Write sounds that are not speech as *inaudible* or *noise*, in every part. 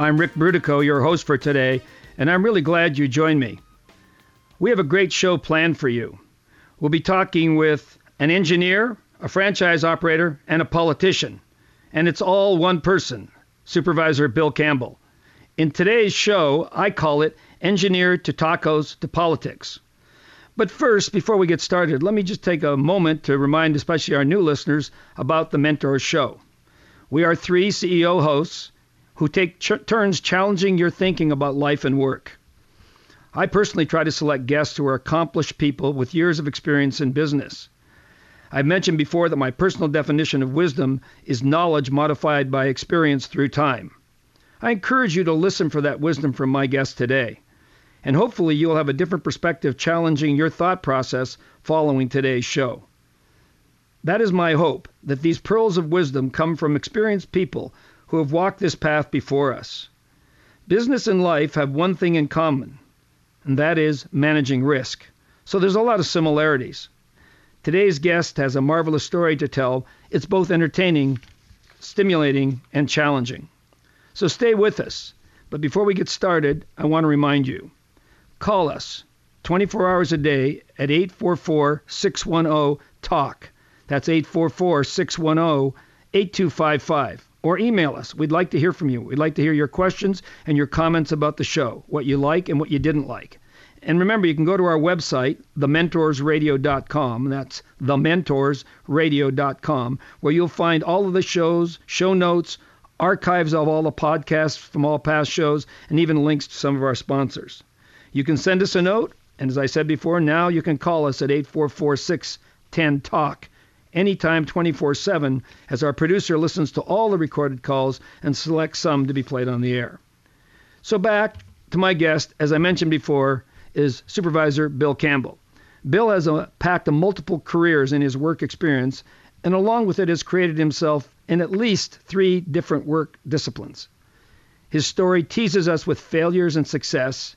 I'm Ric Brutocao, your host for today, and I'm really glad you joined me. We have a great show planned for you. We'll be talking with an engineer, a franchise operator, and a politician. And it's all one person, Supervisor Bill Campbell. In today's show, I call it Engineer to Tacos to Politics. But first, before we get started, let me just take a moment to remind especially our new listeners about the Mentor Show. We are three CEO hosts who take ch- turns challenging your thinking about life and work. I personally try to select guests who are accomplished people with years of experience in business. I've mentioned before that my personal definition of wisdom is knowledge modified by experience through time. I encourage you to listen for that wisdom from my guest today and hopefully you'll have a different perspective challenging your thought process following today's show. That is my hope that these pearls of wisdom come from experienced people who have walked this path before us. Business and life have one thing in common, and that is managing risk. So there's a lot of similarities. Today's guest has a marvelous story to tell. It's both entertaining, stimulating, and challenging. So stay with us. But before we get started, I want to remind you Call us 24 hours a day at 844 610 TALK. That's 844 610 8255. Or email us. We'd like to hear from you. We'd like to hear your questions and your comments about the show, what you like and what you didn't like. And remember, you can go to our website, thementorsradio.com. That's thementorsradio.com, where you'll find all of the shows, show notes, archives of all the podcasts from all past shows, and even links to some of our sponsors. You can send us a note, and as I said before, now you can call us at 844 610 TALK anytime 24 7 as our producer listens to all the recorded calls and selects some to be played on the air. So back to my guest, as I mentioned before, is Supervisor Bill Campbell. Bill has a, packed a multiple careers in his work experience, and along with it has created himself in at least three different work disciplines. His story teases us with failures and success,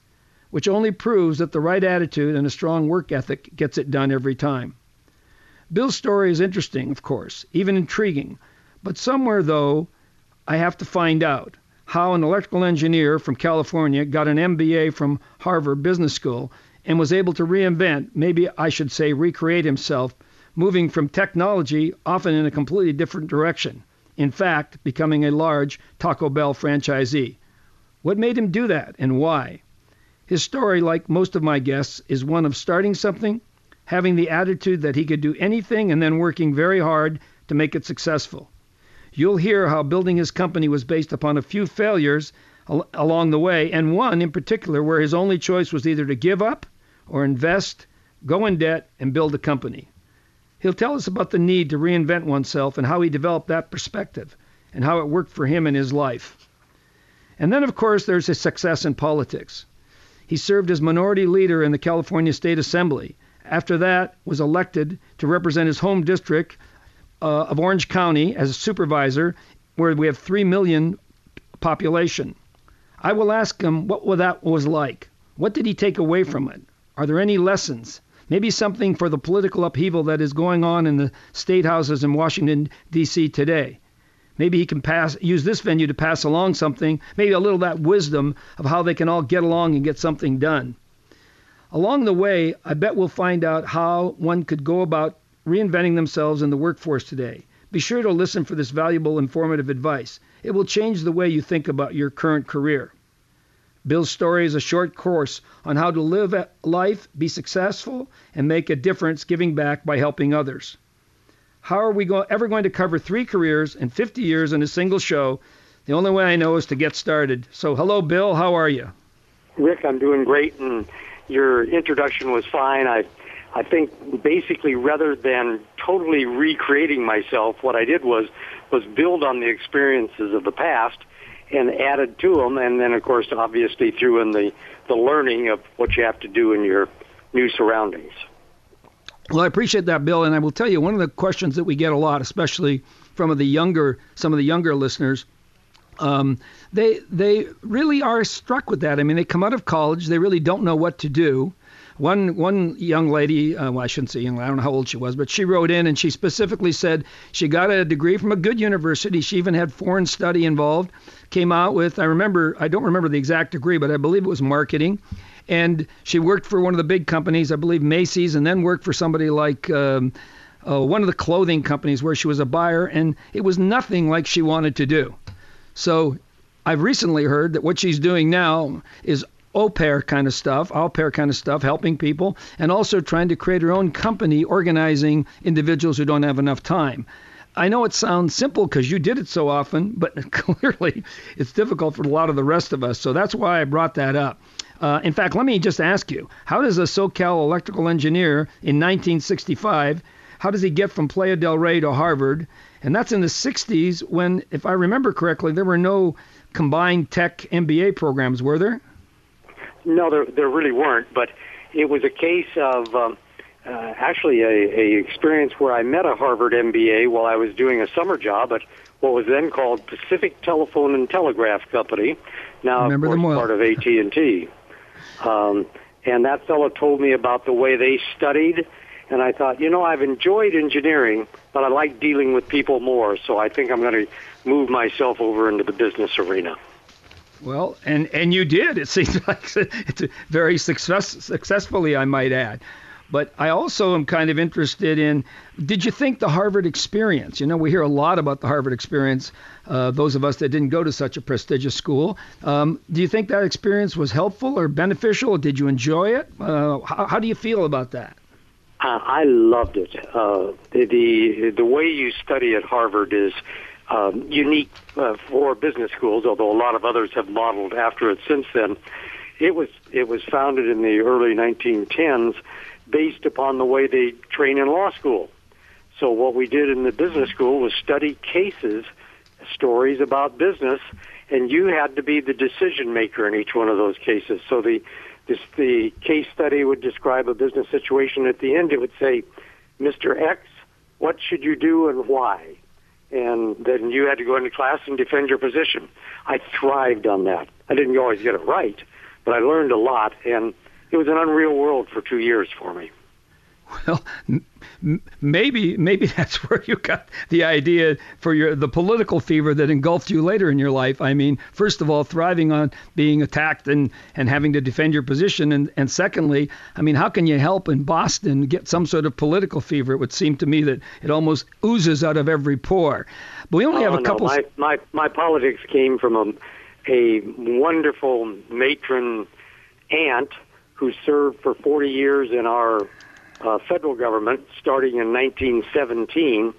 which only proves that the right attitude and a strong work ethic gets it done every time. Bill's story is interesting, of course, even intriguing, but somewhere, though, I have to find out how an electrical engineer from California got an MBA from Harvard Business School and was able to reinvent, maybe I should say recreate himself, moving from technology often in a completely different direction. In fact, becoming a large Taco Bell franchisee. What made him do that and why? His story, like most of my guests, is one of starting something, having the attitude that he could do anything, and then working very hard to make it successful. You'll hear how building his company was based upon a few failures al- along the way, and one in particular where his only choice was either to give up or invest, go in debt, and build a company. He'll tell us about the need to reinvent oneself and how he developed that perspective and how it worked for him in his life. And then, of course, there's his success in politics. He served as minority leader in the California State Assembly. After that, was elected to represent his home district uh, of Orange County as a supervisor, where we have three million population. I will ask him what that was like. What did he take away from it? Are there any lessons? Maybe something for the political upheaval that is going on in the state houses in Washington, D.C. today. Maybe he can pass use this venue to pass along something, maybe a little that wisdom of how they can all get along and get something done. Along the way, I bet we'll find out how one could go about reinventing themselves in the workforce today. Be sure to listen for this valuable, informative advice. It will change the way you think about your current career. Bill's story is a short course on how to live life, be successful, and make a difference giving back by helping others. How are we go- ever going to cover three careers and 50 years in a single show? The only way I know is to get started. So, hello, Bill. How are you? Ric, I'm doing great, and your introduction was fine. I, I think basically, rather than totally recreating myself, what I did was was build on the experiences of the past and added to them, and then of course, obviously, threw in the the learning of what you have to do in your new surroundings. Well, I appreciate that, Bill, and I will tell you one of the questions that we get a lot, especially from the younger some of the younger listeners. Um, they they really are struck with that. I mean, they come out of college, they really don't know what to do. One one young lady, uh, well, I shouldn't say young. I don't know how old she was, but she wrote in and she specifically said she got a degree from a good university. She even had foreign study involved. Came out with I remember I don't remember the exact degree, but I believe it was marketing. And she worked for one of the big companies, I believe Macy's, and then worked for somebody like. Um, uh, one of the clothing companies where she was a buyer, and it was nothing like she wanted to do. So I've recently heard that what she's doing now is au pair kind of stuff, au pair kind of stuff, helping people, and also trying to create her own company organizing individuals who don't have enough time. I know it sounds simple because you did it so often, but *laughs* clearly it's difficult for a lot of the rest of us. So that's why I brought that up. Uh, in fact, let me just ask you how does a SoCal electrical engineer in 1965 how does he get from Playa del Rey to Harvard? And that's in the 60s when, if I remember correctly, there were no combined tech MBA programs, were there? No, there there really weren't. But it was a case of um, uh, actually a, a experience where I met a Harvard MBA while I was doing a summer job at what was then called Pacific Telephone and Telegraph Company. Now, Remember of course, well. part of AT and T. Um, and that fellow told me about the way they studied. And I thought, you know, I've enjoyed engineering, but I like dealing with people more. So I think I'm going to move myself over into the business arena. Well, and and you did. It *laughs* seems like it's very success, successfully, I might add. But I also am kind of interested in did you think the Harvard experience? You know, we hear a lot about the Harvard experience, uh, those of us that didn't go to such a prestigious school. Um, do you think that experience was helpful or beneficial? Did you enjoy it? Uh, how, how do you feel about that? Uh, I loved it. Uh, the, the the way you study at Harvard is um, unique uh, for business schools, although a lot of others have modeled after it since then. It was it was founded in the early 1910s, based upon the way they train in law school. So what we did in the business school was study cases, stories about business, and you had to be the decision maker in each one of those cases. So the this, the case study would describe a business situation. At the end, it would say, "Mr. X, what should you do and why?" And then you had to go into class and defend your position. I thrived on that. I didn't always get it right, but I learned a lot, and it was an unreal world for two years for me. *laughs* Well, m- maybe maybe that's *laughs* where you got the idea for your the political fever that engulfed you later in your life. I mean, first of all, thriving on being attacked and and having to defend your position, and and secondly, I mean, how can you help in Boston get some sort of political fever? It would seem to me that it almost oozes out of every pore. But we only oh, have a oh, couple. My, my my politics came from a a wonderful matron aunt who served for 40 years in our uh, federal government starting in 1917.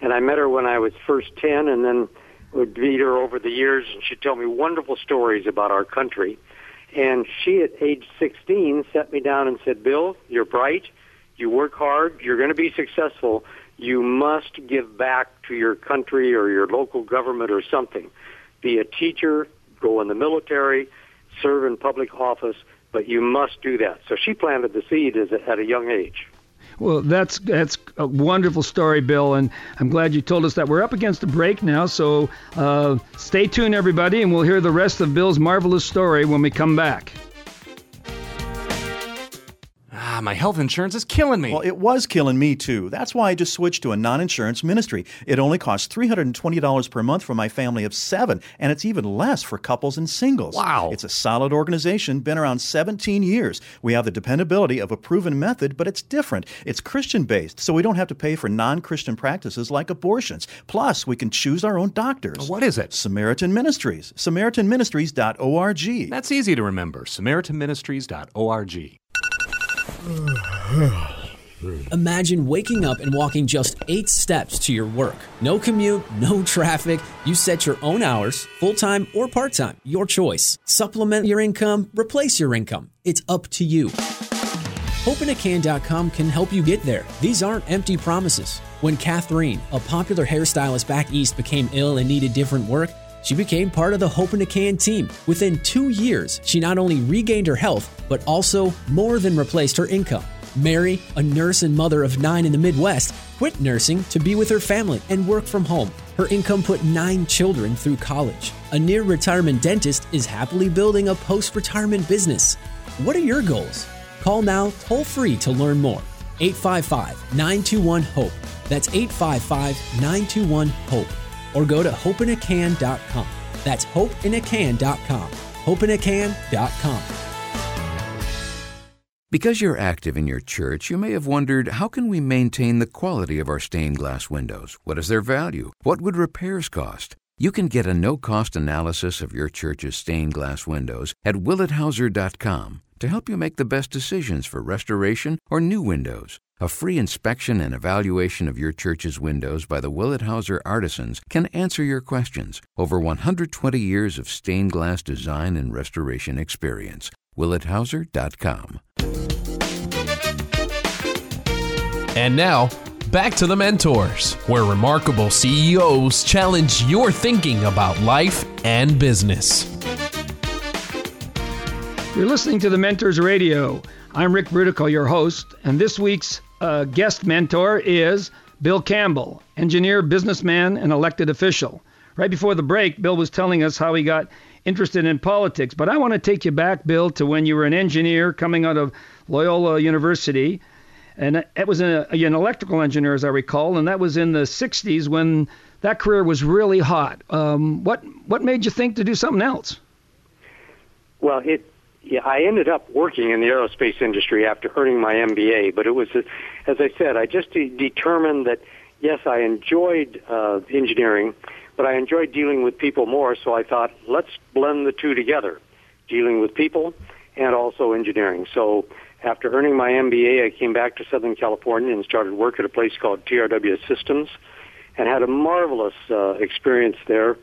And I met her when I was first 10 and then would meet her over the years and she'd tell me wonderful stories about our country. And she at age 16 set me down and said, Bill, you're bright. You work hard. You're going to be successful. You must give back to your country or your local government or something. Be a teacher, go in the military, serve in public office, but you must do that. So she planted the seed a, at a young age. Well, that's that's a wonderful story, Bill, and I'm glad you told us that. We're up against the break now, so uh, stay tuned, everybody, and we'll hear the rest of Bill's marvelous story when we come back. Ah, my health insurance is killing me. Well, it was killing me too. That's why I just switched to a non insurance ministry. It only costs $320 per month for my family of seven, and it's even less for couples and singles. Wow. It's a solid organization, been around 17 years. We have the dependability of a proven method, but it's different. It's Christian based, so we don't have to pay for non Christian practices like abortions. Plus, we can choose our own doctors. What is it? Samaritan Ministries. SamaritanMinistries.org. That's easy to remember. SamaritanMinistries.org. Imagine waking up and walking just eight steps to your work. No commute, no traffic. You set your own hours, full time or part time, your choice. Supplement your income, replace your income. It's up to you. HopeInACan.com can help you get there. These aren't empty promises. When Catherine, a popular hairstylist back east, became ill and needed different work, she became part of the Hope in a Can team. Within two years, she not only regained her health, but also more than replaced her income. Mary, a nurse and mother of nine in the Midwest, quit nursing to be with her family and work from home. Her income put nine children through college. A near retirement dentist is happily building a post retirement business. What are your goals? Call now toll free to learn more. 855 921 HOPE. That's 855 921 HOPE. Or go to hopeinacan.com. That's hopeinacan.com. Hopeinacan.com. Because you're active in your church, you may have wondered how can we maintain the quality of our stained glass windows? What is their value? What would repairs cost? You can get a no-cost analysis of your church's stained glass windows at willethauser.com to help you make the best decisions for restoration or new windows. A free inspection and evaluation of your church's windows by the Willet Hauser artisans can answer your questions. Over 120 years of stained glass design and restoration experience. WilletHauser.com. And now, back to the mentors, where remarkable CEOs challenge your thinking about life and business. You're listening to the Mentors Radio. I'm Ric Brutocao, your host, and this week's uh, guest mentor is Bill Campbell, engineer, businessman, and elected official. Right before the break, Bill was telling us how he got interested in politics, but I want to take you back, Bill, to when you were an engineer coming out of Loyola University. And it was an, an electrical engineer, as I recall, and that was in the 60s when that career was really hot. Um, what what made you think to do something else? Well, it yeah, I ended up working in the aerospace industry after earning my MBA, but it was, as I said, I just de- determined that yes, I enjoyed uh, engineering, but I enjoyed dealing with people more. So I thought, let's blend the two together, dealing with people and also engineering. So after earning my MBA, I came back to Southern California and started work at a place called TRW Systems, and had a marvelous uh, experience there.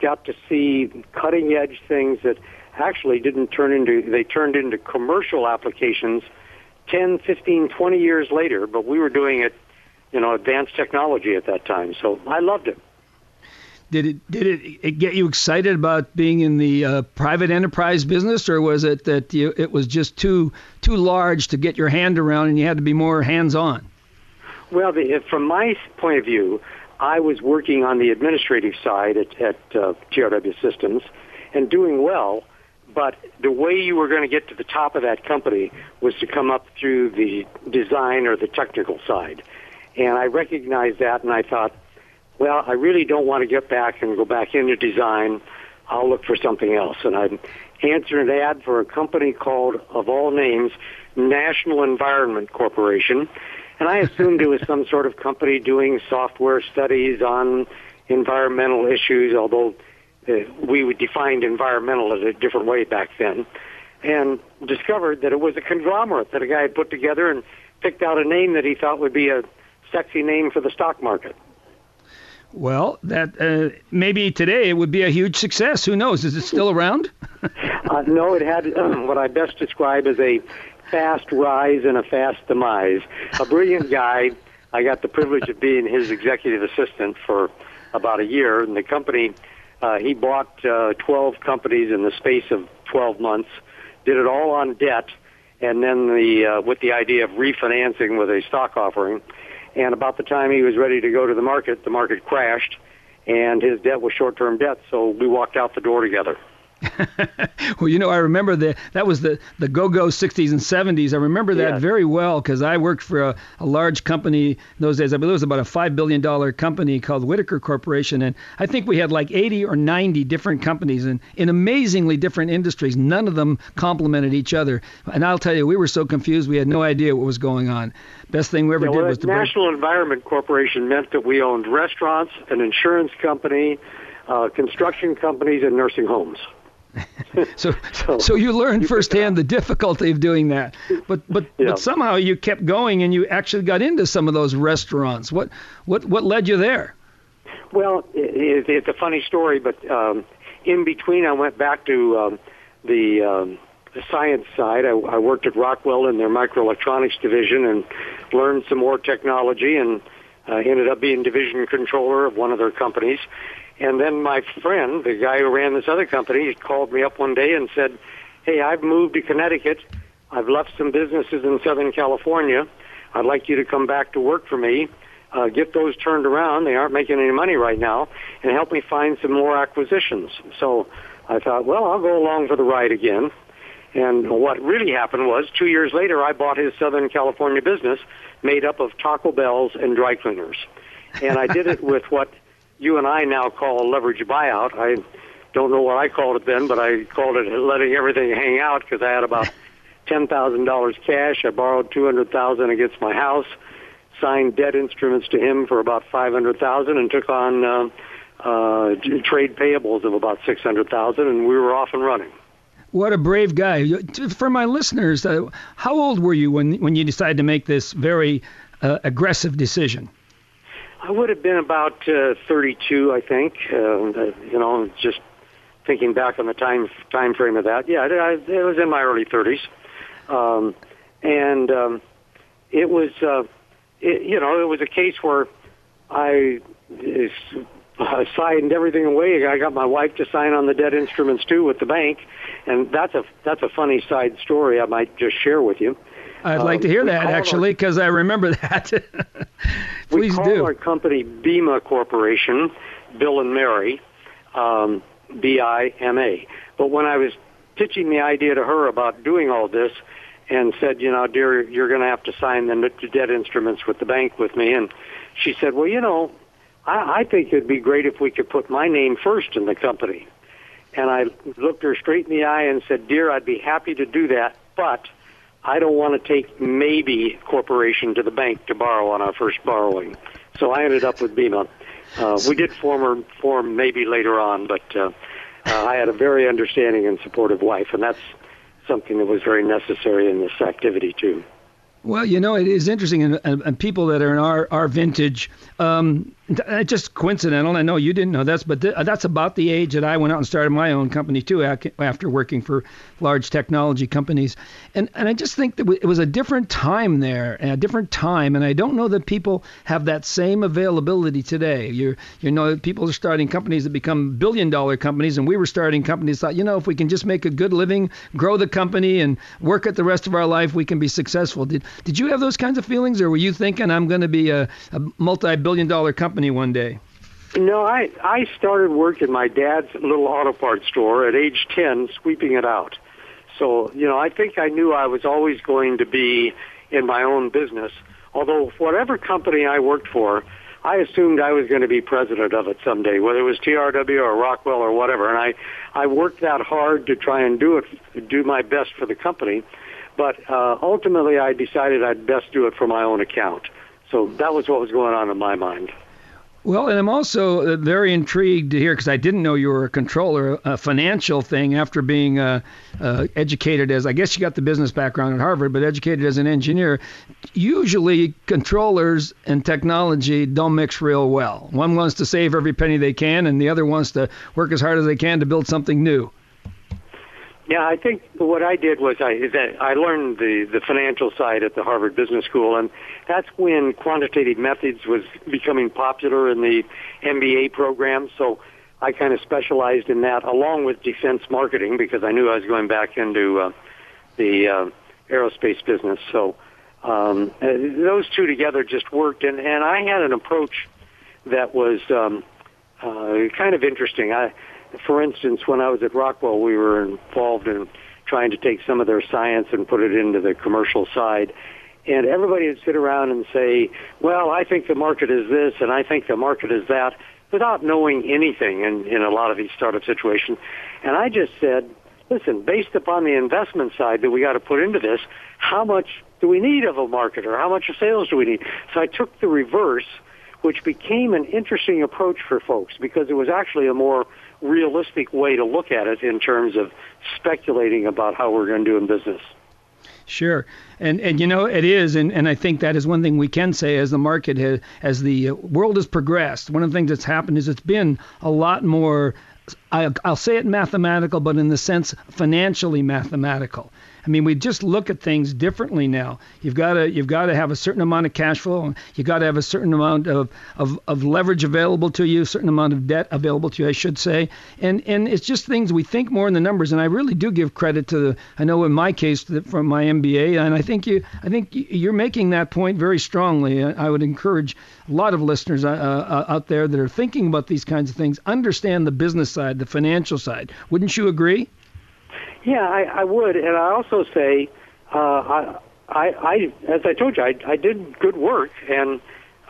Got to see cutting edge things that actually didn't turn into, they turned into commercial applications 10, 15, 20 years later, but we were doing it, you know, advanced technology at that time. So I loved it. Did it did it, it get you excited about being in the uh, private enterprise business, or was it that you, it was just too too large to get your hand around and you had to be more hands on? Well, the, from my point of view, I was working on the administrative side at, at uh, TRW Systems and doing well but the way you were going to get to the top of that company was to come up through the design or the technical side. And I recognized that and I thought, well, I really don't want to get back and go back into design. I'll look for something else. And I answered an ad for a company called, of all names, National Environment Corporation. And I assumed it was some sort of company doing software studies on environmental issues, although we defined environmental as a different way back then, and discovered that it was a conglomerate that a guy had put together and picked out a name that he thought would be a sexy name for the stock market. Well, that uh, maybe today it would be a huge success. Who knows? Is it still around? *laughs* uh, no, it had uh, *clears throat* what I best describe as a fast rise and a fast demise. A brilliant *laughs* guy. I got the privilege of being his executive assistant for about a year, and the company uh, he bought uh, 12 companies in the space of 12 months, did it all on debt, and then the uh, with the idea of refinancing with a stock offering. And about the time he was ready to go to the market, the market crashed, and his debt was short-term debt. So we walked out the door together. *laughs* well, you know, I remember that that was the the go-go 60s and 70s. I remember that very well because I worked for a, a, large company in those days. I believe it was about a five billion dollar company called Whittaker Corporation, and I think we had like 80 or 90 different companies and in amazingly different industries. None of them complemented each other. And I'll tell you, we were so confused, we had no idea what was going on. Best thing we ever yeah, did well, was to National break... Environment Corporation meant that we owned restaurants, an insurance company, uh, construction companies, and nursing homes. *laughs* so, so, so you learned you firsthand the difficulty of doing that. But but yeah. but somehow you kept going and you actually got into some of those restaurants. What what what led you there? Well, it, it's a funny story, but um, in between, I went back to um, the, um, the science side. I, I worked at Rockwell in their microelectronics division and learned some more technology and uh, ended up being division controller of one of their companies. And then my friend, the guy who ran this other company, called me up one day and said, "Hey, I've moved to Connecticut. I've left some businesses in Southern California. I'd like you to come back to work for me." uh, get those turned around. They aren't making any money right now, and help me find some more acquisitions. So I thought, well, I'll go along for the ride again. And what really happened was, two years later, I bought his Southern California business, made up of Taco Bells and dry cleaners, and I did it with what you and I now call a leverage buyout. I don't know what I called it then, but I called it letting everything hang out because I had about *laughs* ten thousand dollars cash. I borrowed two hundred thousand against my house signed debt instruments to him for about five hundred thousand, and took on uh, uh, trade payables of about six hundred thousand, and we were off and running. What a brave guy! For my listeners, uh, how old were you when when you decided to make this very uh, aggressive decision? I would have been about uh, 32, I think. Uh, you know, just thinking back on the time time frame of that. Yeah, I, it was in my early 30s, um, and um, it was. Uh, it, you know, it was a case where I uh, signed everything away. I got my wife to sign on the debt instruments too with the bank, and that's a that's a funny side story I might just share with you. I'd um, like to hear that actually, because I remember that. *laughs* Please we call do. our company BIMA Corporation, Bill and Mary, um, B-I-M-A. But when I was pitching the idea to her about doing all this, and said, you know, dear, you're going to have to sign the debt instruments with the bank with me. And she said, well, you know, I, I think it'd be great if we could put my name first in the company. And I looked her straight in the eye and said, dear, I'd be happy to do that, but I don't want to take MABI Corporation to the bank to borrow on our first borrowing. So I ended up with BIMA. Uh, we did form, form MABI later on, but uh, uh, I had a very understanding and supportive wife, and that's something that was very necessary in this activity too. Well, you know, it is interesting, and, and, people that are in our, our vintage, um, Uh, just coincidental. I know you didn't know this, but th- uh, that's about the age that I went out and started my own company too, after working for large technology companies. And and I just think that it was a different time there, and a different time. And I don't know that people have that same availability today. You you know, people are starting companies that become billion dollar companies, and we were starting companies thought, you know, if we can just make a good living, grow the company, and work it the rest of our life, we can be successful. Did did you have those kinds of feelings, or were you thinking I'm going to be a, a multi-billion dollar company one day? No, I I started work in my dad's little auto parts store at age 10, sweeping it out. So, you know, I think I knew I was always going to be in my own business. Although whatever company I worked for, I assumed I was going to be president of it someday, whether it was TRW or Rockwell or whatever. And I, I worked that hard to try and do it, do my best for the company. But uh, ultimately, I decided I'd best do it for my own account. So that was what was going on in my mind. Well, and I'm also uh, very intrigued to hear because I didn't know you were a controller, a financial thing after being uh, uh, educated as I guess you got the business background at Harvard, but educated as an engineer. Usually, controllers and technology don't mix real well. One wants to save every penny they can, and the other wants to work as hard as they can to build something new. Yeah, I think what I did was I I learned the the financial side at the Harvard Business School, and that's when quantitative methods was becoming popular in the MBA program. So I kind of specialized in that, along with defense marketing, because I knew I was going back into uh, the uh, aerospace business. So um, those two together just worked, and and I had an approach that was um, uh, kind of interesting. I for instance, when I was at Rockwell, we were involved in trying to take some of their science and put it into the commercial side. And everybody would sit around and say, well, I think the market is this and I think the market is that without knowing anything in, in a lot of these startup situations. And I just said, listen, based upon the investment side that we got to put into this, how much do we need of a marketer? How much of sales do we need? So I took the reverse which became an interesting approach for folks because it was actually a more realistic way to look at it in terms of speculating about how we're going to do in business. Sure, and and you know it is, and, and I think that is one thing we can say as the market has, as the world has progressed. One of the things that's happened is it's been a lot more. I'll say it mathematical, but in the sense financially mathematical. I mean, we just look at things differently now. You've got to you've got to have a certain amount of cash flow. You've got to have a certain amount of, of, of leverage available to you, a certain amount of debt available to you, I should say. And and it's just things we think more in the numbers. And I really do give credit to the. I know in my case from my MBA, and I think you I think you're making that point very strongly. I would encourage a lot of listeners uh, uh, out there that are thinking about these kinds of things understand the business side, the financial side. Wouldn't you agree? Yeah, I, I would, and I also say, uh, I, I, I, as I told you, I, I did good work, and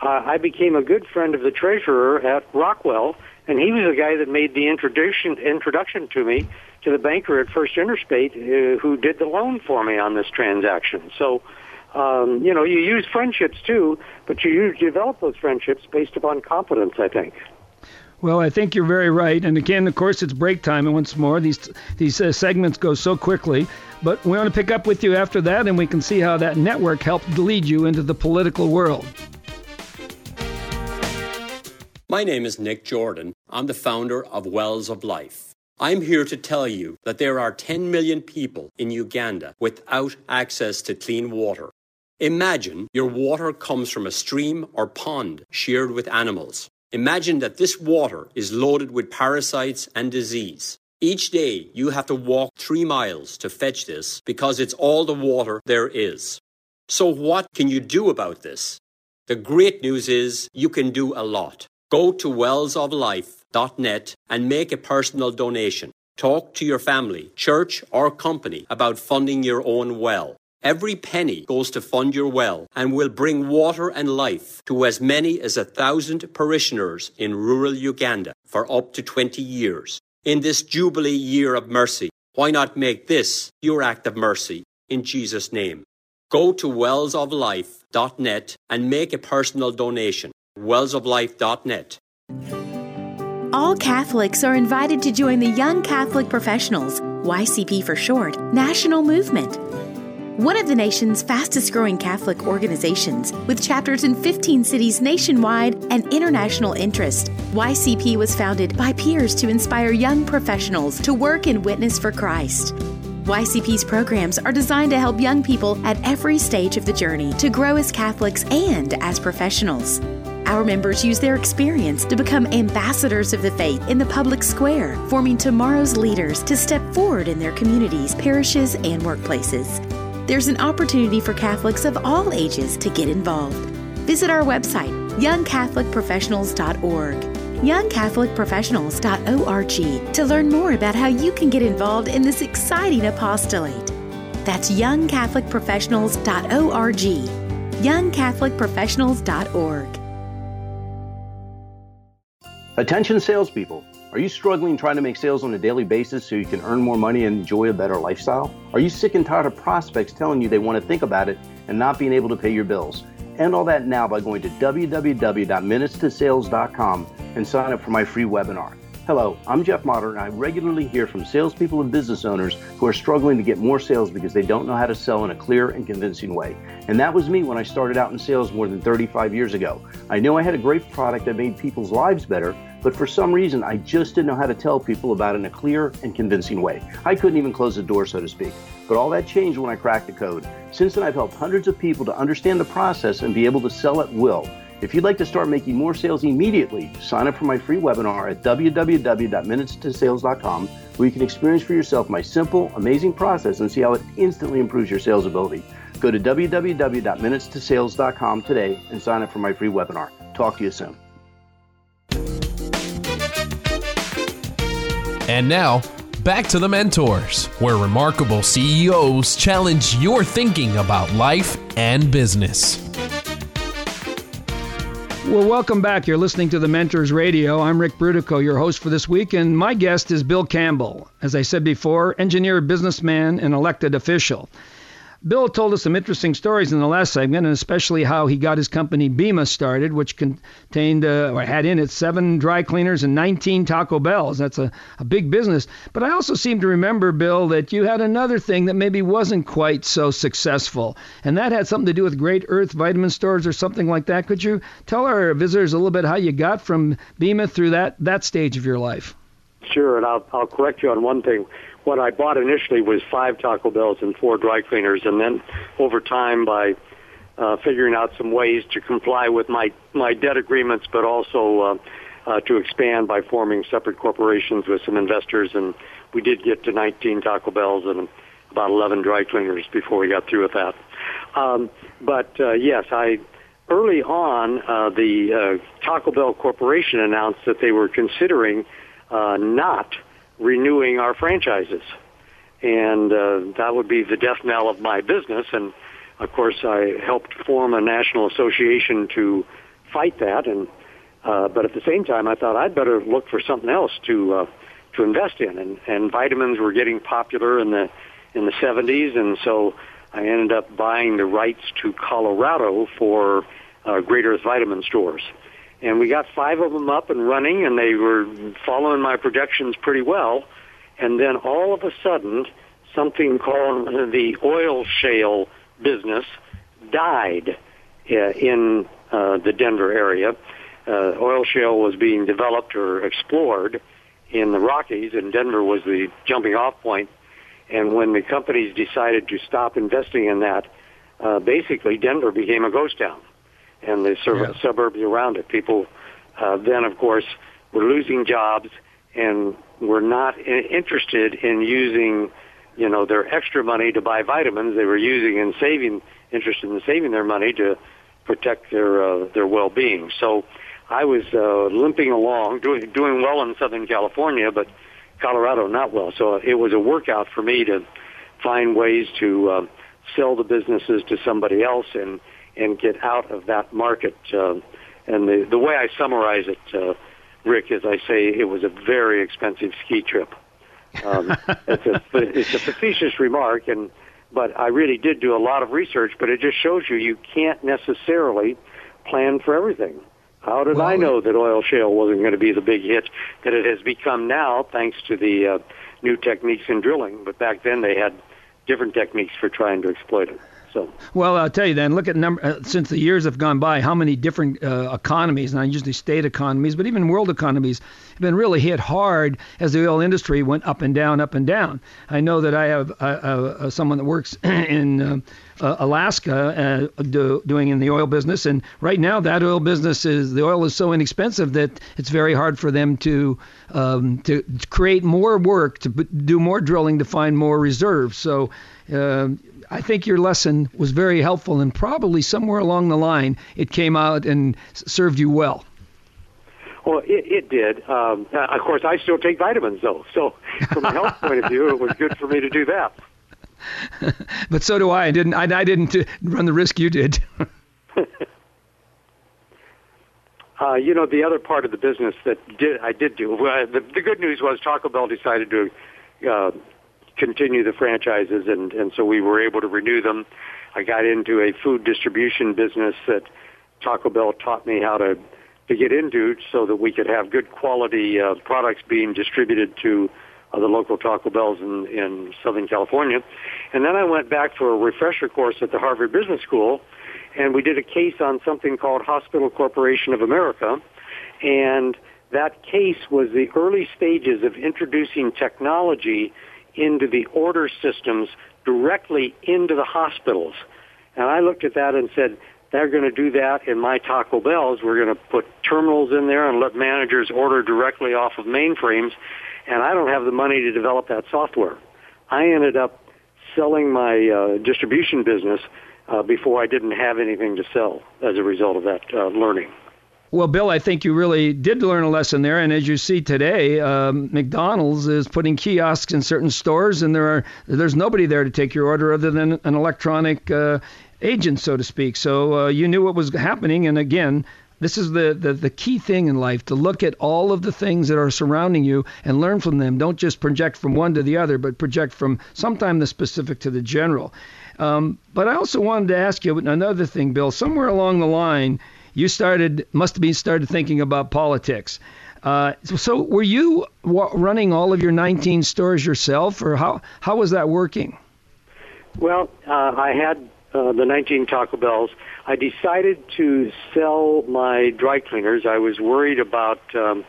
uh, I became a good friend of the treasurer at Rockwell, and he was the guy that made the introduction introduction to me to the banker at First Interstate uh, who did the loan for me on this transaction. So, um, you know, you use friendships too, but you use, develop those friendships based upon competence, I think. Well, I think you're very right. And again, of course, it's break time. And once more, these these uh, segments go so quickly. But we want to pick up with you after that, and we can see how that network helped lead you into the political world. My name is Nick Jordan. I'm the founder of Wells of Life. I'm here to tell you that there are 10 million people in Uganda without access to clean water. Imagine your water comes from a stream or pond shared with animals. Imagine that this water is loaded with parasites and disease. Each day you have to walk three miles to fetch this because it's all the water there is. So, what can you do about this? The great news is you can do a lot. Go to wellsoflife.net and make a personal donation. Talk to your family, church, or company about funding your own well. Every penny goes to fund your well and will bring water and life to as many as a thousand parishioners in rural Uganda for up to 20 years. In this Jubilee year of mercy, why not make this your act of mercy in Jesus' name? Go to wellsoflife.net and make a personal donation. wellsoflife.net. All Catholics are invited to join the Young Catholic Professionals, YCP for short, national movement one of the nation's fastest growing Catholic organizations, with chapters in 15 cities nationwide and international interest. YCP was founded by peers to inspire young professionals to work and witness for Christ. YCP's programs are designed to help young people at every stage of the journey to grow as Catholics and as professionals. Our members use their experience to become ambassadors of the faith in the public square, forming tomorrow's leaders to step forward in their communities, parishes, and workplaces there's an opportunity for Catholics of all ages to get involved. Visit our website, youngcatholicprofessionals.org, youngcatholicprofessionals.org, to learn more about how you can get involved in this exciting apostolate. That's youngcatholicprofessionals.org, youngcatholicprofessionals.org. Attention salespeople. Are you struggling trying to make sales on a daily basis so you can earn more money and enjoy a better lifestyle? Are you sick and tired of prospects telling you they want to think about it and not being able to pay your bills? End all that now by going to www.minutestosales.com and sign up for my free webinar. Hello, I'm Jeff Motter, and I regularly hear from salespeople and business owners who are struggling to get more sales because they don't know how to sell in a clear and convincing way. And that was me when I started out in sales more than 35 years ago. I knew I had a great product that made people's lives better but for some reason, I just didn't know how to tell people about it in a clear and convincing way. I couldn't even close the door, so to speak. But all that changed when I cracked the code. Since then, I've helped hundreds of people to understand the process and be able to sell at will. If you'd like to start making more sales immediately, sign up for my free webinar at www.minutestosales.com where you can experience for yourself my simple, amazing process and see how it instantly improves your sales ability. Go to www.minutestosales.com today and sign up for my free webinar. Talk to you soon. And now, back to the mentors, where remarkable CEOs challenge your thinking about life and business. Well, welcome back. You're listening to the Mentors Radio. I'm Ric Brutocao, your host for this week, and my guest is Bill Campbell. As I said before, engineer, businessman, and elected official. Bill told us some interesting stories in the last segment, and especially how he got his company BIMA started, which contained uh, or had in it seven dry cleaners and 19 Taco Bells. That's a, a big business. But I also seem to remember, Bill, that you had another thing that maybe wasn't quite so successful, and that had something to do with Great Earth vitamin stores or something like that. Could you tell our visitors a little bit how you got from BIMA through that that stage of your life? Sure, and I'll, I'll correct you on one thing what I bought initially was five Taco Bells and four dry cleaners, and then over time by uh, figuring out some ways to comply with my my debt agreements, but also uh, uh, to expand by forming separate corporations with some investors, and we did get to 19 Taco Bells and about 11 dry cleaners before we got through with that. Um, but uh, yes, I early on uh, the uh, Taco Bell Corporation announced that they were considering uh, not renewing our franchises. And uh, that would be the death knell of my business. And of course, I helped form a national association to fight that. And uh, but at the same time, I thought I'd better look for something else to uh, to invest in. And, and vitamins were getting popular in the in the 70s, and so I ended up buying the rights to Colorado for uh, Great Earth Vitamin stores and we got five of them up and running, and they were following my projections pretty well. And then all of a sudden, something called the oil shale business died uh, in uh, the Denver area. Uh, oil shale was being developed or explored in the Rockies, and Denver was the jumping off point. And when the companies decided to stop investing in that, uh, basically Denver became a ghost town and the sur- yeah. suburbs around it. People uh, then, of course, were losing jobs and were not I- interested in using, you know, their extra money to buy vitamins. They were using and saving, interested in saving their money to protect their uh, their well-being. So, I was uh, limping along, doing doing well in Southern California, but Colorado not well. So it was a workout for me to find ways to uh, sell the businesses to somebody else and and get out of that market. Uh, and the the way I summarize it, uh, Ric, is I say it was a very expensive ski trip. Um, *laughs* it's a it's a facetious remark, and but I really did do a lot of research. But it just shows you you can't necessarily plan for everything. How did well, I know that oil shale wasn't going to be the big hit that it has become now, thanks to the uh, new techniques in drilling? But back then they had different techniques for trying to exploit it. So well, I'll tell you then. Look at number uh, since the years have gone by, how many different uh, economies, not usually state economies, but even world economies, have been really hit hard as the oil industry went up and down, up and down. I know that I have uh, uh, someone that works *clears throat* in uh, uh, Alaska do, doing in the oil business, and right now that oil business is the oil is so inexpensive that it's very hard for them to um, to create more work to do more drilling to find more reserves. So. Uh, I think your lesson was very helpful, and probably somewhere along the line it came out and served you well. Well, it, it did. Um, uh, of course, I still take vitamins, though. So, from a health point of view, it was good for me to do that. *laughs* but so do I. I didn't. I, I didn't run the risk you did. *laughs* uh, you know, the other part of the business that did I did do. Uh, the, the good news was Taco Bell decided to uh, continue the franchises, and and so we were able to renew them. I got into a food distribution business that Taco Bell taught me how to to get into, so that we could have good quality uh, products being distributed to uh, the local Taco Bells in, in Southern California. And then I went back for a refresher course at the Harvard Business School, and we did a case on something called Hospital Corporation of America, and that case was the early stages of introducing technology into the order systems directly into the hospitals. And I looked at that and said, they're going to do that in my Taco Bells. We're going to put terminals in there and let managers order directly off of mainframes. And I don't have the money to develop that software. I ended up selling my uh, distribution business uh, before I didn't have anything to sell as a result of that uh, learning. Well, Bill, I think you really did learn a lesson there. And as you see today, um, McDonald's is putting kiosks in certain stores, and there are there's nobody there to take your order other than an electronic uh, agent, so to speak. So uh, you knew what was happening. And again, this is the, the, the key thing in life to look at all of the things that are surrounding you and learn from them. Don't just project from one to the other, but project from sometime the specific to the general. Um, but I also wanted to ask you another thing, Bill. Somewhere along the line, you started must have been started thinking about politics. Uh, so, were you running all of your 19 stores yourself, or how how was that working? Well, uh, I had uh, the 19 Taco Bells. I decided to sell my dry cleaners. I was worried about um,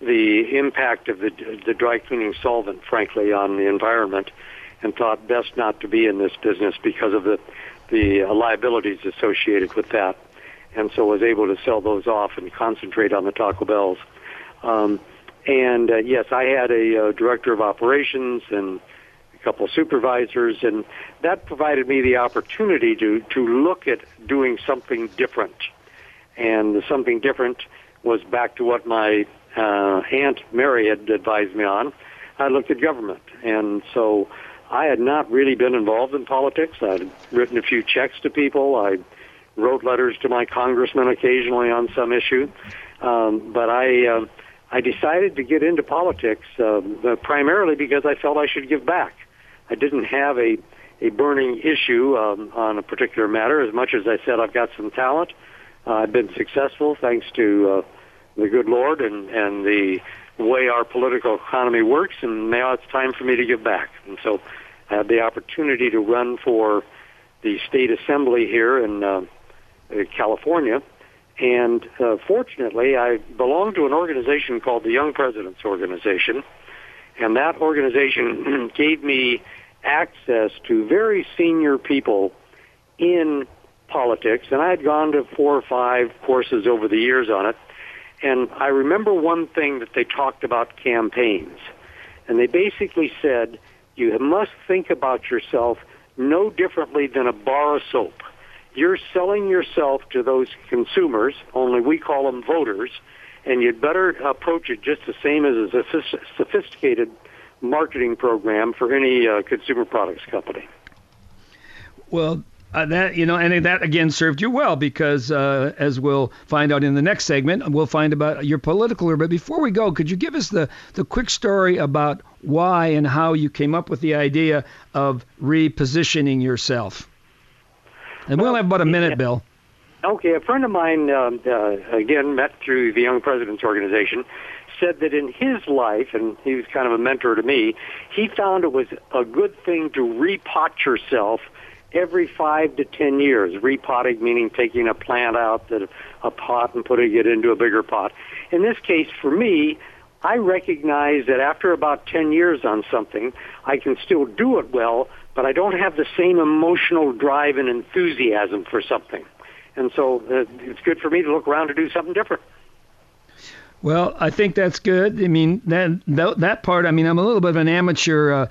the impact of the the dry cleaning solvent, frankly, on the environment, and thought best not to be in this business because of the the liabilities associated with that. And so was able to sell those off and concentrate on the Taco Bells. Um, and uh, yes, I had a uh, director of operations and a couple of supervisors, and that provided me the opportunity to to look at doing something different. And something different was back to what my uh, aunt Mary had advised me on. I looked at government, and so I had not really been involved in politics. I'd written a few checks to people. I wrote letters to my congressman occasionally on some issue, um, but I. Uh, I decided to get into politics uh, primarily because I felt I should give back. I didn't have a a burning issue um, on a particular matter. As much as I said I've got some talent, uh, I've been successful thanks to uh, the good Lord and and the way our political economy works. And now it's time for me to give back. And so I had the opportunity to run for the state assembly here in uh, California and uh, fortunately, I belong to an organization called the Young Presidents Organization, and that organization *clears throat* gave me access to very senior people in politics. And I had gone to four or five courses over the years on it. And I remember one thing that they talked about campaigns. And they basically said, you must think about yourself no differently than a bar of soap you're selling yourself to those consumers, only we call them voters, and you'd better approach it just the same as a sophisticated marketing program for any uh, consumer products company. Well, uh, that you know, and that again served you well because, uh, as we'll find out in the next segment, we'll find about your political. But before we go, could you give us the the quick story about why and how you came up with the idea of repositioning yourself? And we'll have about a minute, Bill. Okay, a friend of mine, um, uh, again, met through the Young Presidents Organization, said that in his life, and he was kind of a mentor to me, he found it was a good thing to repot yourself every five to ten years. Repotting meaning taking a plant out of a pot and putting it into a bigger pot. In this case, for me, I recognize that after about 10 years on something, I can still do it well, but I don't have the same emotional drive and enthusiasm for something. And so uh, it's good for me to look around to do something different. Well, I think that's good. I mean, that that, that part. I mean, I'm a little bit of an amateur uh,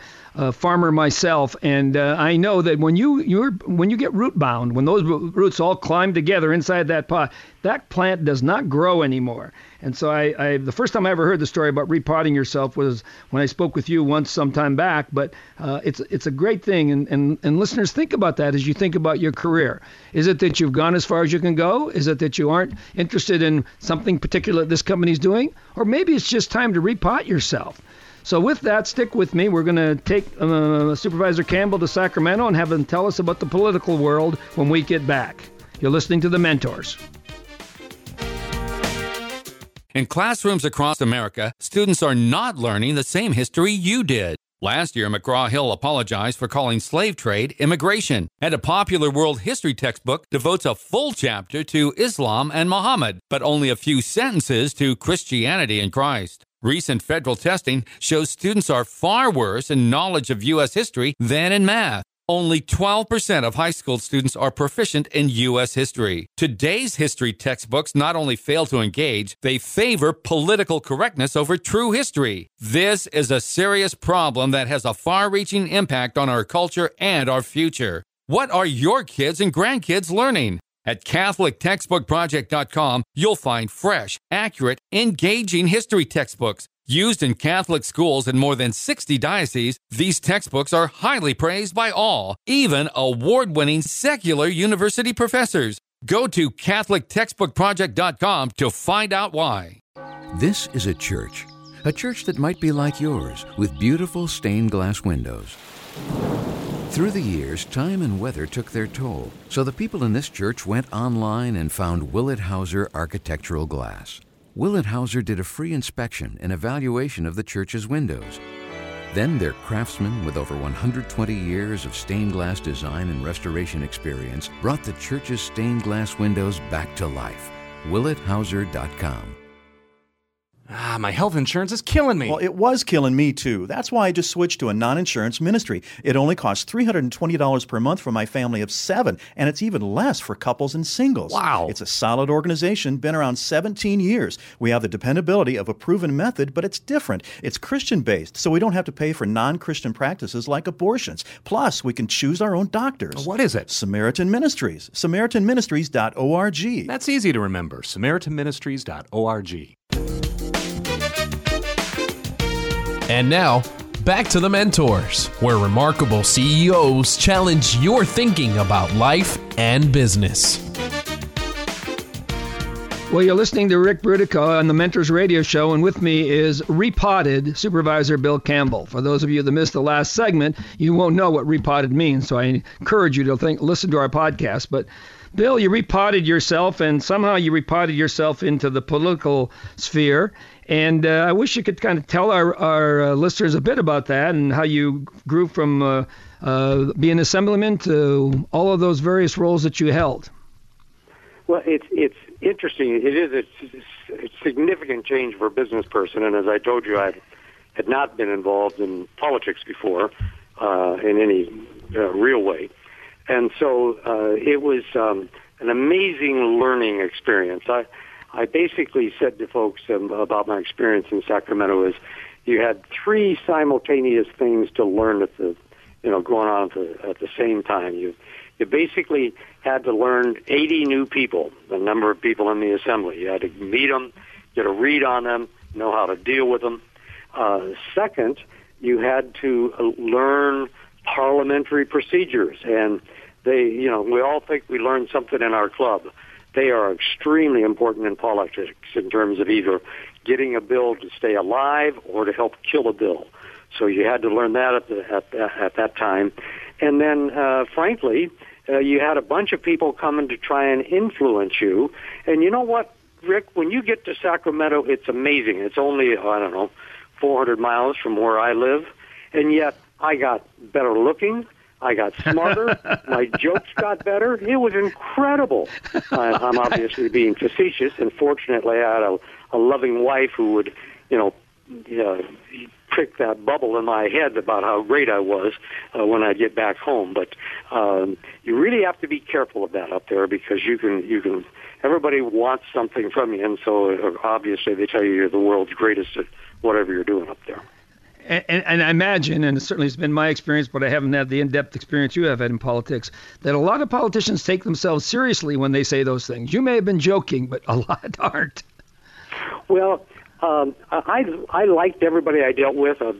farmer myself, and uh, I know that when you you're when you get root bound, when those roots all climb together inside that pot, that plant does not grow anymore. And so I, I, the first time I ever heard the story about repotting yourself was when I spoke with you once some time back. But uh, it's it's a great thing, and, and and listeners think about that as you think about your career. Is it that you've gone as far as you can go? Is it that you aren't interested in something particular this company's doing, or maybe it's just time to repot yourself? So with that, stick with me. We're going to take uh, Supervisor Campbell to Sacramento and have him tell us about the political world when we get back. You're listening to the Mentors. In classrooms across America, students are not learning the same history you did. Last year, McGraw Hill apologized for calling slave trade immigration, and a popular world history textbook devotes a full chapter to Islam and Muhammad, but only a few sentences to Christianity and Christ. Recent federal testing shows students are far worse in knowledge of U.S. history than in math. Only 12% of high school students are proficient in U.S. history. Today's history textbooks not only fail to engage, they favor political correctness over true history. This is a serious problem that has a far reaching impact on our culture and our future. What are your kids and grandkids learning? At CatholicTextbookProject.com, you'll find fresh, accurate, engaging history textbooks Used in Catholic schools in more than 60 dioceses, these textbooks are highly praised by all, even award winning secular university professors. Go to CatholicTextbookProject.com to find out why. This is a church, a church that might be like yours, with beautiful stained glass windows Through the years, time and weather took their toll, so the people in this church went online and found Willet Hauser Architectural Glass. Willet Hauser did a free inspection and evaluation of the church's windows. Then their craftsmen with over 120 years of stained glass design and restoration experience brought the church's stained glass windows back to life. WilletHauser.com. Ah, my health insurance is killing me. Well, it was killing me too. That's why I just switched to a non insurance ministry. It only costs $320 per month for my family of seven, and it's even less for couples and singles. Wow. It's a solid organization, been around 17 years. We have the dependability of a proven method, but it's different. It's Christian based, so we don't have to pay for non Christian practices like abortions. Plus, we can choose our own doctors. What is it? Samaritan Ministries. SamaritanMinistries.org. That's easy to remember. SamaritanMinistries.org. And now, back to the mentors, where remarkable CEOs challenge your thinking about life and business. Well, you're listening to Ric Brutocao on the Mentors Radio Show, and with me is repotted Supervisor Bill Campbell. For those of you that missed the last segment, you won't know what repotted means, so I encourage you to think, listen to our podcast. But Bill, you repotted yourself, and somehow you repotted yourself into the political sphere. And uh, I wish you could kind of tell our, our uh, listeners a bit about that and how you grew from uh, uh being assemblyman to all of those various roles that you held. Well, it's it's interesting. It is a, a significant change for a business person, and as I told you, I had not been involved in politics before uh, in any uh, real way, and so it was um, an amazing learning experience. I I basically said to folks um, about my experience in Sacramento is you had three simultaneous things to learn at the, you know, going on at the, at the same time. You, you basically had to learn 80 new people, the number of people in the assembly. You had to meet them, get a read on them, know how to deal with them. Uh, second, you had to uh, learn parliamentary procedures, and they, you know, we all think we learned something in our club they are extremely important in politics in terms of either getting a bill to stay alive or to help kill a bill. So you had to learn that at, the, at, at that time. And then, uh, frankly, uh, you had a bunch of people coming to try and influence you. And you know what, Ric? When you get to Sacramento, it's amazing. It's only, I don't know, 400 miles from where I live. And yet, I got better looking. I got smarter. *laughs* my jokes got better. It was incredible. I, I'm obviously being facetious, and fortunately, I had a, a loving wife who would, you know, uh, prick that bubble in my head about how great I was uh, when I get back home. But um, you really have to be careful of that up there because you can you can everybody wants something from you, and so uh, obviously they tell you you're the world's greatest at whatever you're doing up there and, and, I imagine, and it certainly has been my experience, but I haven't had the in-depth experience you have had in politics, that a lot of politicians take themselves seriously when they say those things. You may have been joking, but a *laughs* lot aren't. Well, um, I I liked everybody I dealt with. Uh,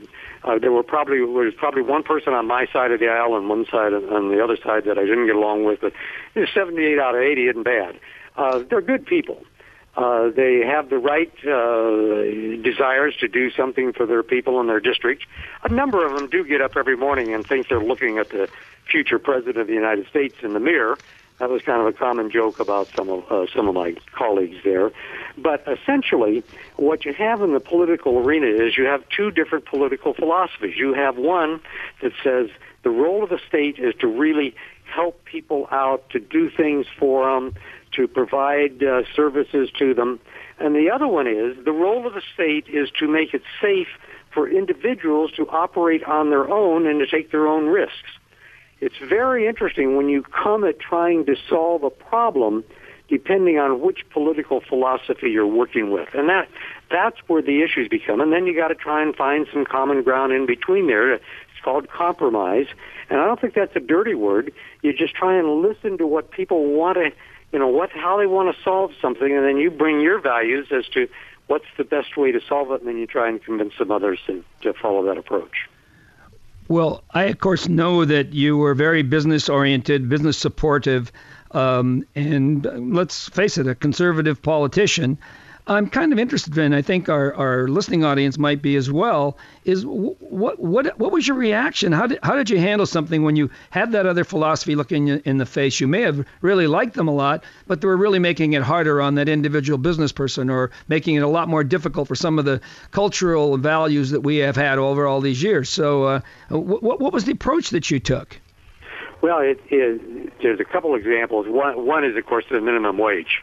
uh, there were probably there was probably one person on my side of the aisle and one side on the other side that I didn't get along with, but you know, 78 out of 80 isn't bad. Uh, they're good people. Uh, they have the right uh, desires to do something for their people in their district. A number of them do get up every morning and think they're looking at the future president of the United States in the mirror. That was kind of a common joke about some of uh, some of my colleagues there. But essentially, what you have in the political arena is you have two different political philosophies. You have one that says the role of the state is to really help people out, to do things for them, to provide uh, services to them. And the other one is the role of the state is to make it safe for individuals to operate on their own and to take their own risks. It's very interesting when you come at trying to solve a problem depending on which political philosophy you're working with. And that that's where the issues become. And then you got to try and find some common ground in between there. It's called compromise. And I don't think that's a dirty word. You just try and listen to what people want to you know what how they want to solve something, and then you bring your values as to what's the best way to solve it, and then you try and convince some others to, to follow that approach. Well, I of course know that you were very business oriented, business supportive, um, and let's face it, a conservative politician. I'm kind of interested in, I think our, our listening audience might be as well, is what what what was your reaction? How did how did you handle something when you had that other philosophy looking in the face? You may have really liked them a lot, but they were really making it harder on that individual business person, or making it a lot more difficult for some of the cultural values that we have had over all these years. So, uh, what what was the approach that you took? Well, it is. There's a couple examples. One one is of course the minimum wage.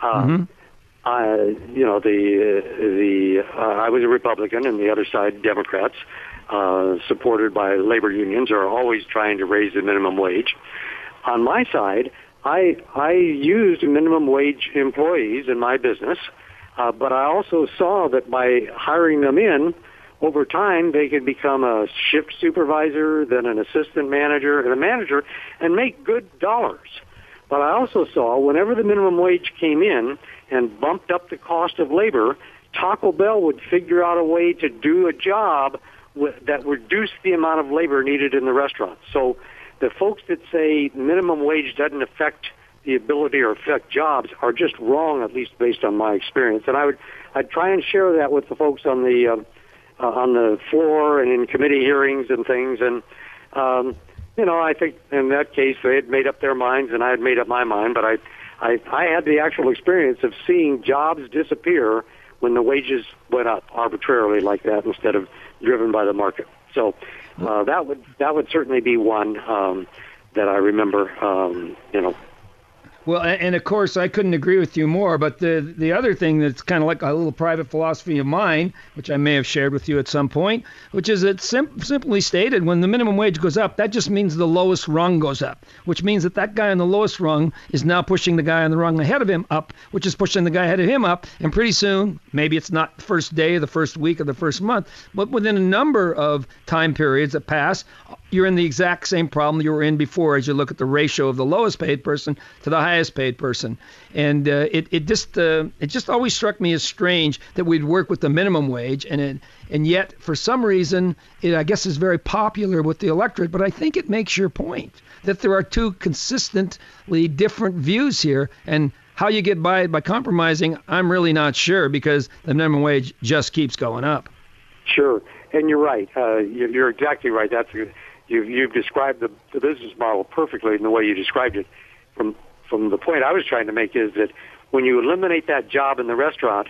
Uh, mm-hmm uh, you know, the the uh, I was a Republican, and the other side, Democrats, uh, supported by labor unions, are always trying to raise the minimum wage. On my side, I I used minimum wage employees in my business, uh, but I also saw that by hiring them in, over time they could become a shift supervisor, then an assistant manager, and a manager, and make good dollars. But I also saw whenever the minimum wage came in and bumped up the cost of labor, Taco Bell would figure out a way to do a job with, that reduced the amount of labor needed in the restaurant. So the folks that say minimum wage doesn't affect the ability or affect jobs are just wrong, at least based on my experience. And I would I'd try and share that with the folks on the uh, uh, on the floor and in committee hearings and things. And um, you know, I think in that case they had made up their minds, and I had made up my mind. But I I, I had the actual experience of seeing jobs disappear when the wages went up arbitrarily like that instead of driven by the market. So uh, that would that would certainly be one um, that I remember. Um, you know, well, and of course, I couldn't agree with you more. But the the other thing that's kind of like a little private philosophy of mine, which I may have shared with you at some point, which is that sim- simply stated, when the minimum wage goes up, that just means the lowest rung goes up, which means that that guy on the lowest rung is now pushing the guy on the rung ahead of him up, which is pushing the guy ahead of him up. And pretty soon, maybe it's not the first day, the first week, or the first month, but within a number of time periods that pass, you're in the exact same problem you were in before as you look at the ratio of the lowest paid person to the highest paid person. And uh, it, it just uh, it just always struck me as strange that we'd work with the minimum wage, and it, and yet for some reason it I guess is very popular with the electorate. But I think it makes your point that there are two consistently different views here, and how you get by it by compromising, I'm really not sure because the minimum wage just keeps going up. Sure, and you're right. Uh, you're exactly right. That's You've, you've described the, the business model perfectly in the way you described it. From from the point I was trying to make is that when you eliminate that job in the restaurant,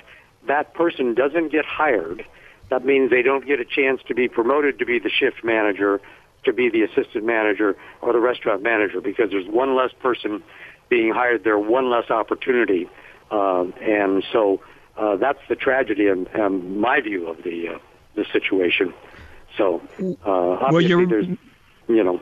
that person doesn't get hired. That means they don't get a chance to be promoted to be the shift manager, to be the assistant manager, or the restaurant manager because there's one less person being hired there, one less opportunity, uh, and so uh, that's the tragedy in, in my view of the uh, the situation. So uh, obviously, well, there's you know.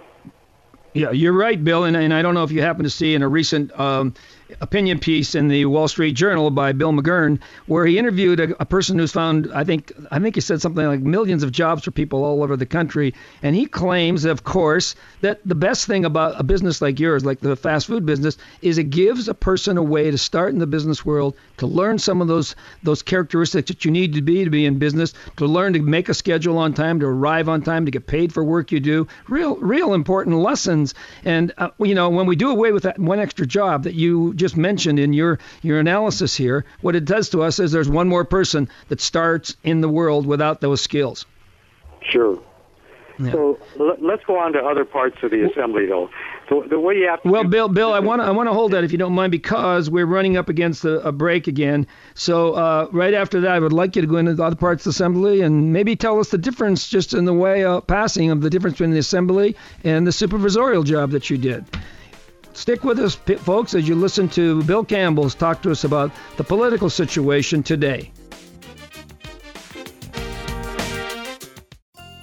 Yeah, you're right, Bill, and, and I don't know if you happen to see in a recent um, opinion piece in the Wall Street Journal by Bill McGurn, where he interviewed a, a, person who's found, I think, I think he said something like millions of jobs for people all over the country, and he claims, of course, that the best thing about a business like yours, like the fast food business, is it gives a person a way to start in the business world, to learn some of those those characteristics that you need to be to be in business, to learn to make a schedule on time, to arrive on time, to get paid for work you do, real real important lessons. And uh, you know, when we do away with that one extra job that you just mentioned in your your analysis here, what it does to us is there's one more person that starts in the world without those skills. Sure. Yeah. So let's go on to other parts of the assembly, though. So the way you have to well, Bill, Bill, I want to I want to hold that if you don't mind because we're running up against a, a break again. So uh, right after that, I would like you to go into the other parts of the assembly and maybe tell us the difference, just in the way of passing of the difference between the assembly and the supervisorial job that you did. Stick with us, folks, as you listen to Bill Campbell's talk to us about the political situation today.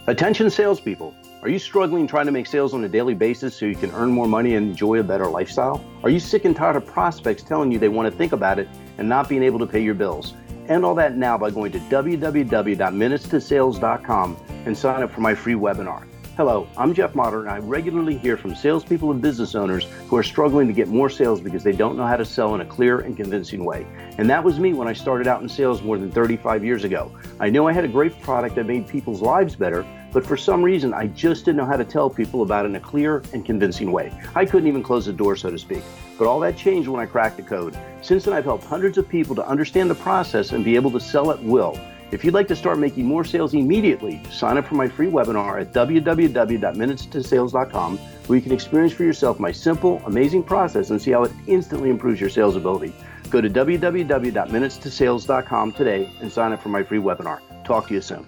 Attention, salespeople. Are you struggling trying to make sales on a daily basis so you can earn more money and enjoy a better lifestyle? Are you sick and tired of prospects telling you they want to think about it and not being able to pay your bills? End all that now by going to www.minutestosales.com and sign up for my free webinar. Hello, I'm Jeff Motter, and I regularly hear from salespeople and business owners who are struggling to get more sales because they don't know how to sell in a clear and convincing way. And that was me when I started out in sales more than 35 years ago. I knew I had a great product that made people's lives better, but for some reason, I just didn't know how to tell people about it in a clear and convincing way. I couldn't even close the door, so to speak. But all that changed when I cracked the code. Since then, I've helped hundreds of people to understand the process and be able to sell at will. If you'd like to start making more sales immediately, sign up for my free webinar at www.minutestosales.com where you can experience for yourself my simple, amazing process and see how it instantly improves your sales ability. Go to www.minutestosales.com today and sign up for my free webinar. Talk to you soon.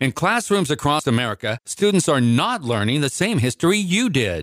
In classrooms across America, students are not learning the same history you did.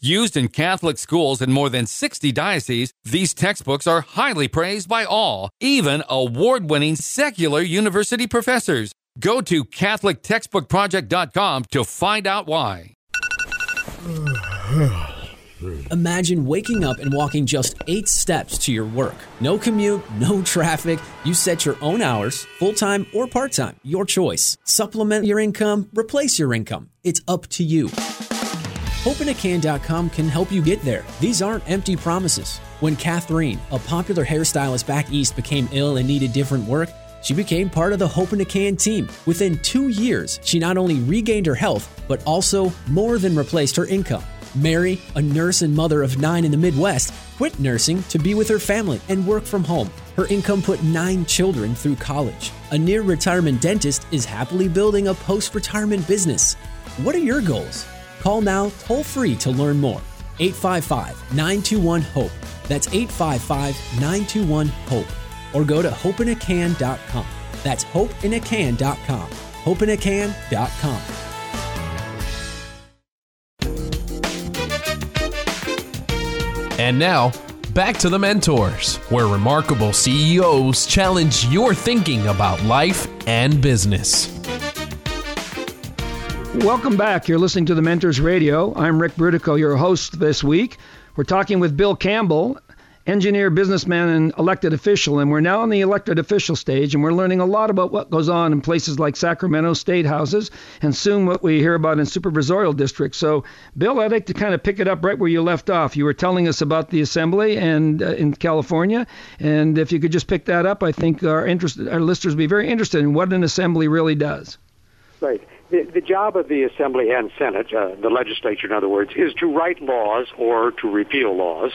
Used in Catholic schools in more than 60 dioceses, these textbooks are highly praised by all, even award winning secular university professors. Go to CatholicTextbookProject.com to find out why. Imagine waking up and walking just eight steps to your work. No commute, no traffic. You set your own hours, full time or part time, your choice. Supplement your income, replace your income. It's up to you. HopeInACan.com can help you get there. These aren't empty promises. When Catherine, a popular hairstylist back east, became ill and needed different work, she became part of the Hope in a Can team. Within two years, she not only regained her health, but also more than replaced her income. Mary, a nurse and mother of nine in the Midwest, quit nursing to be with her family and work from home. Her income put nine children through college. A near retirement dentist is happily building a post retirement business. What are your goals? Call now toll free to learn more. 855 921 HOPE. That's 855 921 HOPE. Or go to hopeinacan.com. That's hopeinacan.com. Hopeinacan.com. And now, back to the mentors, where remarkable CEOs challenge your thinking about life and business. Welcome back. You're listening to the Mentors Radio. I'm Ric Brutocao, your host this week. We're talking with Bill Campbell, engineer, businessman, and elected official. And we're now on the elected official stage, and we're learning a lot about what goes on in places like Sacramento state houses, and soon what we hear about in supervisorial districts. So, Bill, I'd like to kind of pick it up right where you left off. You were telling us about the assembly and uh, in California, and if you could just pick that up, I think our interest, our listeners would be very interested in what an assembly really does. Right. The, the job of the Assembly and Senate, uh, the legislature, in other words, is to write laws or to repeal laws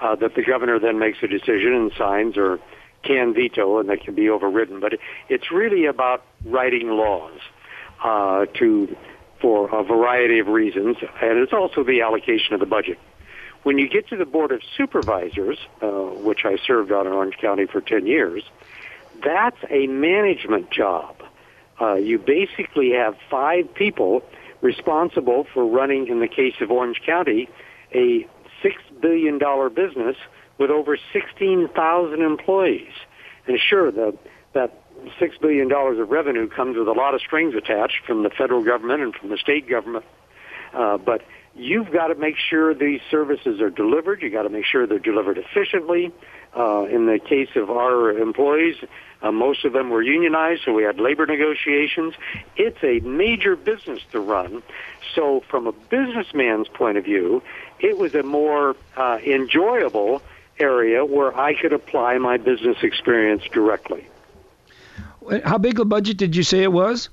uh, that the governor then makes a decision and signs or can veto and that can be overridden. But it's really about writing laws uh, to for a variety of reasons, and it's also the allocation of the budget. When you get to the Board of Supervisors, uh, which I served on in Orange County for 10 years, that's a management job. Uh, you basically have five people responsible for running, in the case of Orange County, a $6 billion business with over 16,000 employees. And sure, the, that $6 billion of revenue comes with a lot of strings attached from the federal government and from the state government. Uh, but you've got to make sure these services are delivered. You've got to make sure they're delivered efficiently. Uh, in the case of our employees, uh, most of them were unionized, so we had labor negotiations. It's a major business to run. So, from a businessman's point of view, it was a more uh, enjoyable area where I could apply my business experience directly. How big a budget did you say it was?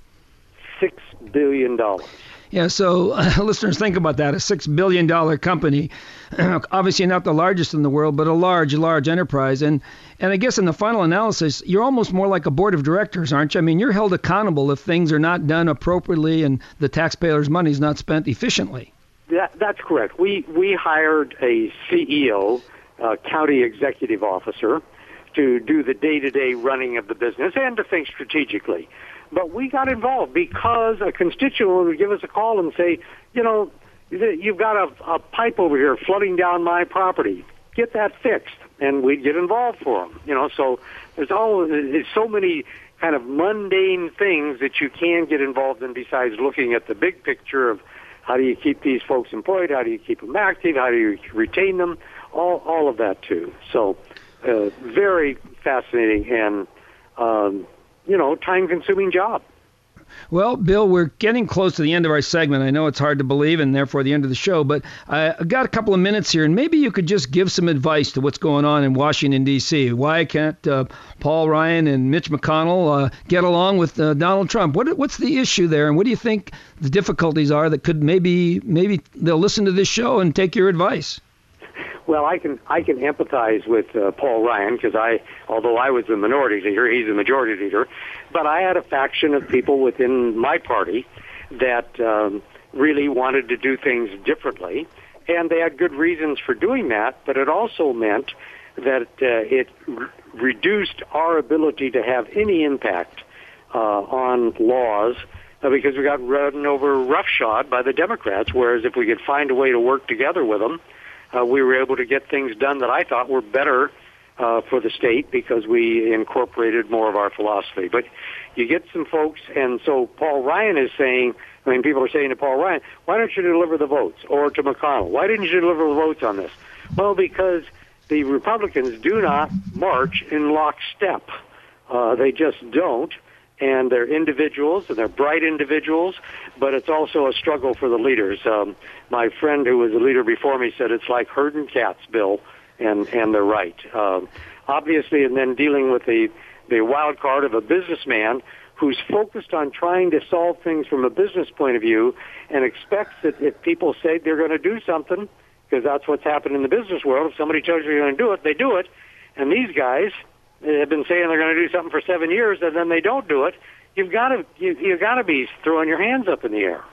Six billion dollars. Yeah, so uh, *laughs* listeners, think about that. A six billion dollar company, *clears throat* obviously not the largest in the world, but a large, large enterprise. And and I guess in the final analysis, you're almost more like a board of directors, aren't you? I mean, you're held accountable if things are not done appropriately and the taxpayers' money is not spent efficiently. That, that's correct. We we hired a CEO, a county executive officer, to do the day-to-day running of the business and to think strategically. But we got involved because a constituent would give us a call and say, you know, you've got a, a pipe over here flooding down my property. get that fixed, and we'd get involved for them. You know, so there's all there's so many kind of mundane things that you can get involved in besides looking at the big picture of how do you keep these folks employed, how do you keep them active, how do you retain them, all all of that too. So, uh, very fascinating and um, you know time consuming job. Well, Bill, we're getting close to the end of our segment. I know it's hard to believe and therefore the end of the show, but I got a couple of minutes here, and maybe you could just give some advice to what's going on in Washington, D.C. Why can't uh, Paul Ryan and Mitch McConnell uh, get along with uh, Donald Trump? What, what's the issue there, and what do you think the difficulties are that could maybe maybe they'll listen to this show and take your advice? Well, I can I can empathize with uh, Paul Ryan because I, although I was the minority leader, he's the majority leader. But I had a faction of people within my party that um, really wanted to do things differently, and they had good reasons for doing that. But it also meant that uh, it r- reduced our ability to have any impact uh, on laws uh, because we got run over roughshod by the Democrats. Whereas if we could find a way to work together with them uh, we were able to get things done that I thought were better uh, for the state because we incorporated more of our philosophy. But you get some folks, and so Paul Ryan is saying, I mean, people are saying to Paul Ryan, why don't you deliver the votes? Or to McConnell, why didn't you deliver the votes on this? Well, because the Republicans do not march in lockstep. Uh, they just don't and they're individuals and they're bright individuals, but it's also a struggle for the leaders. Um, my friend who was a leader before me said it's like herding cats, Bill, and and they're right. Um, obviously, and then dealing with the the wild card of a businessman who's focused on trying to solve things from a business point of view and expects that if people say they're going to do something, because that's what's happened in the business world, if somebody tells you they're going to do it, they do it. And these guys, have been saying they're going to do something for seven years and then they don't do it, you've got to you, you've got to be throwing your hands up in the air.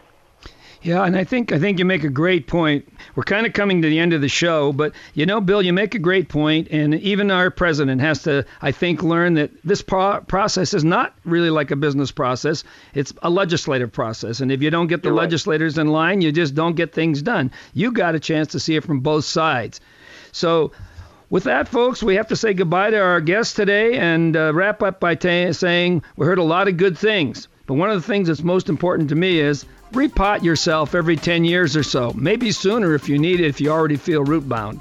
Yeah, and I think I think you make a great point. We're kind of coming to the end of the show, but you know, Bill, you make a great point, and even our president has to, I think, learn that this pro- process is not really like a business process; it's a legislative process. And if you don't get the You're legislators in line, you just don't get things done. You got a chance to see it from both sides. So with that, folks, we have to say goodbye to our guest today and uh, wrap up by t- saying we heard a lot of good things. But one of the things that's most important to me is repot yourself every 10 years or so, maybe sooner if you need it, if you already feel root bound.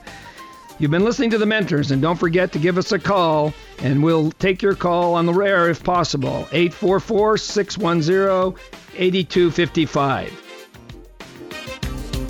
You've been listening to the mentors, and don't forget to give us a call, and we'll take your call on the rare if possible. 844 610 8255.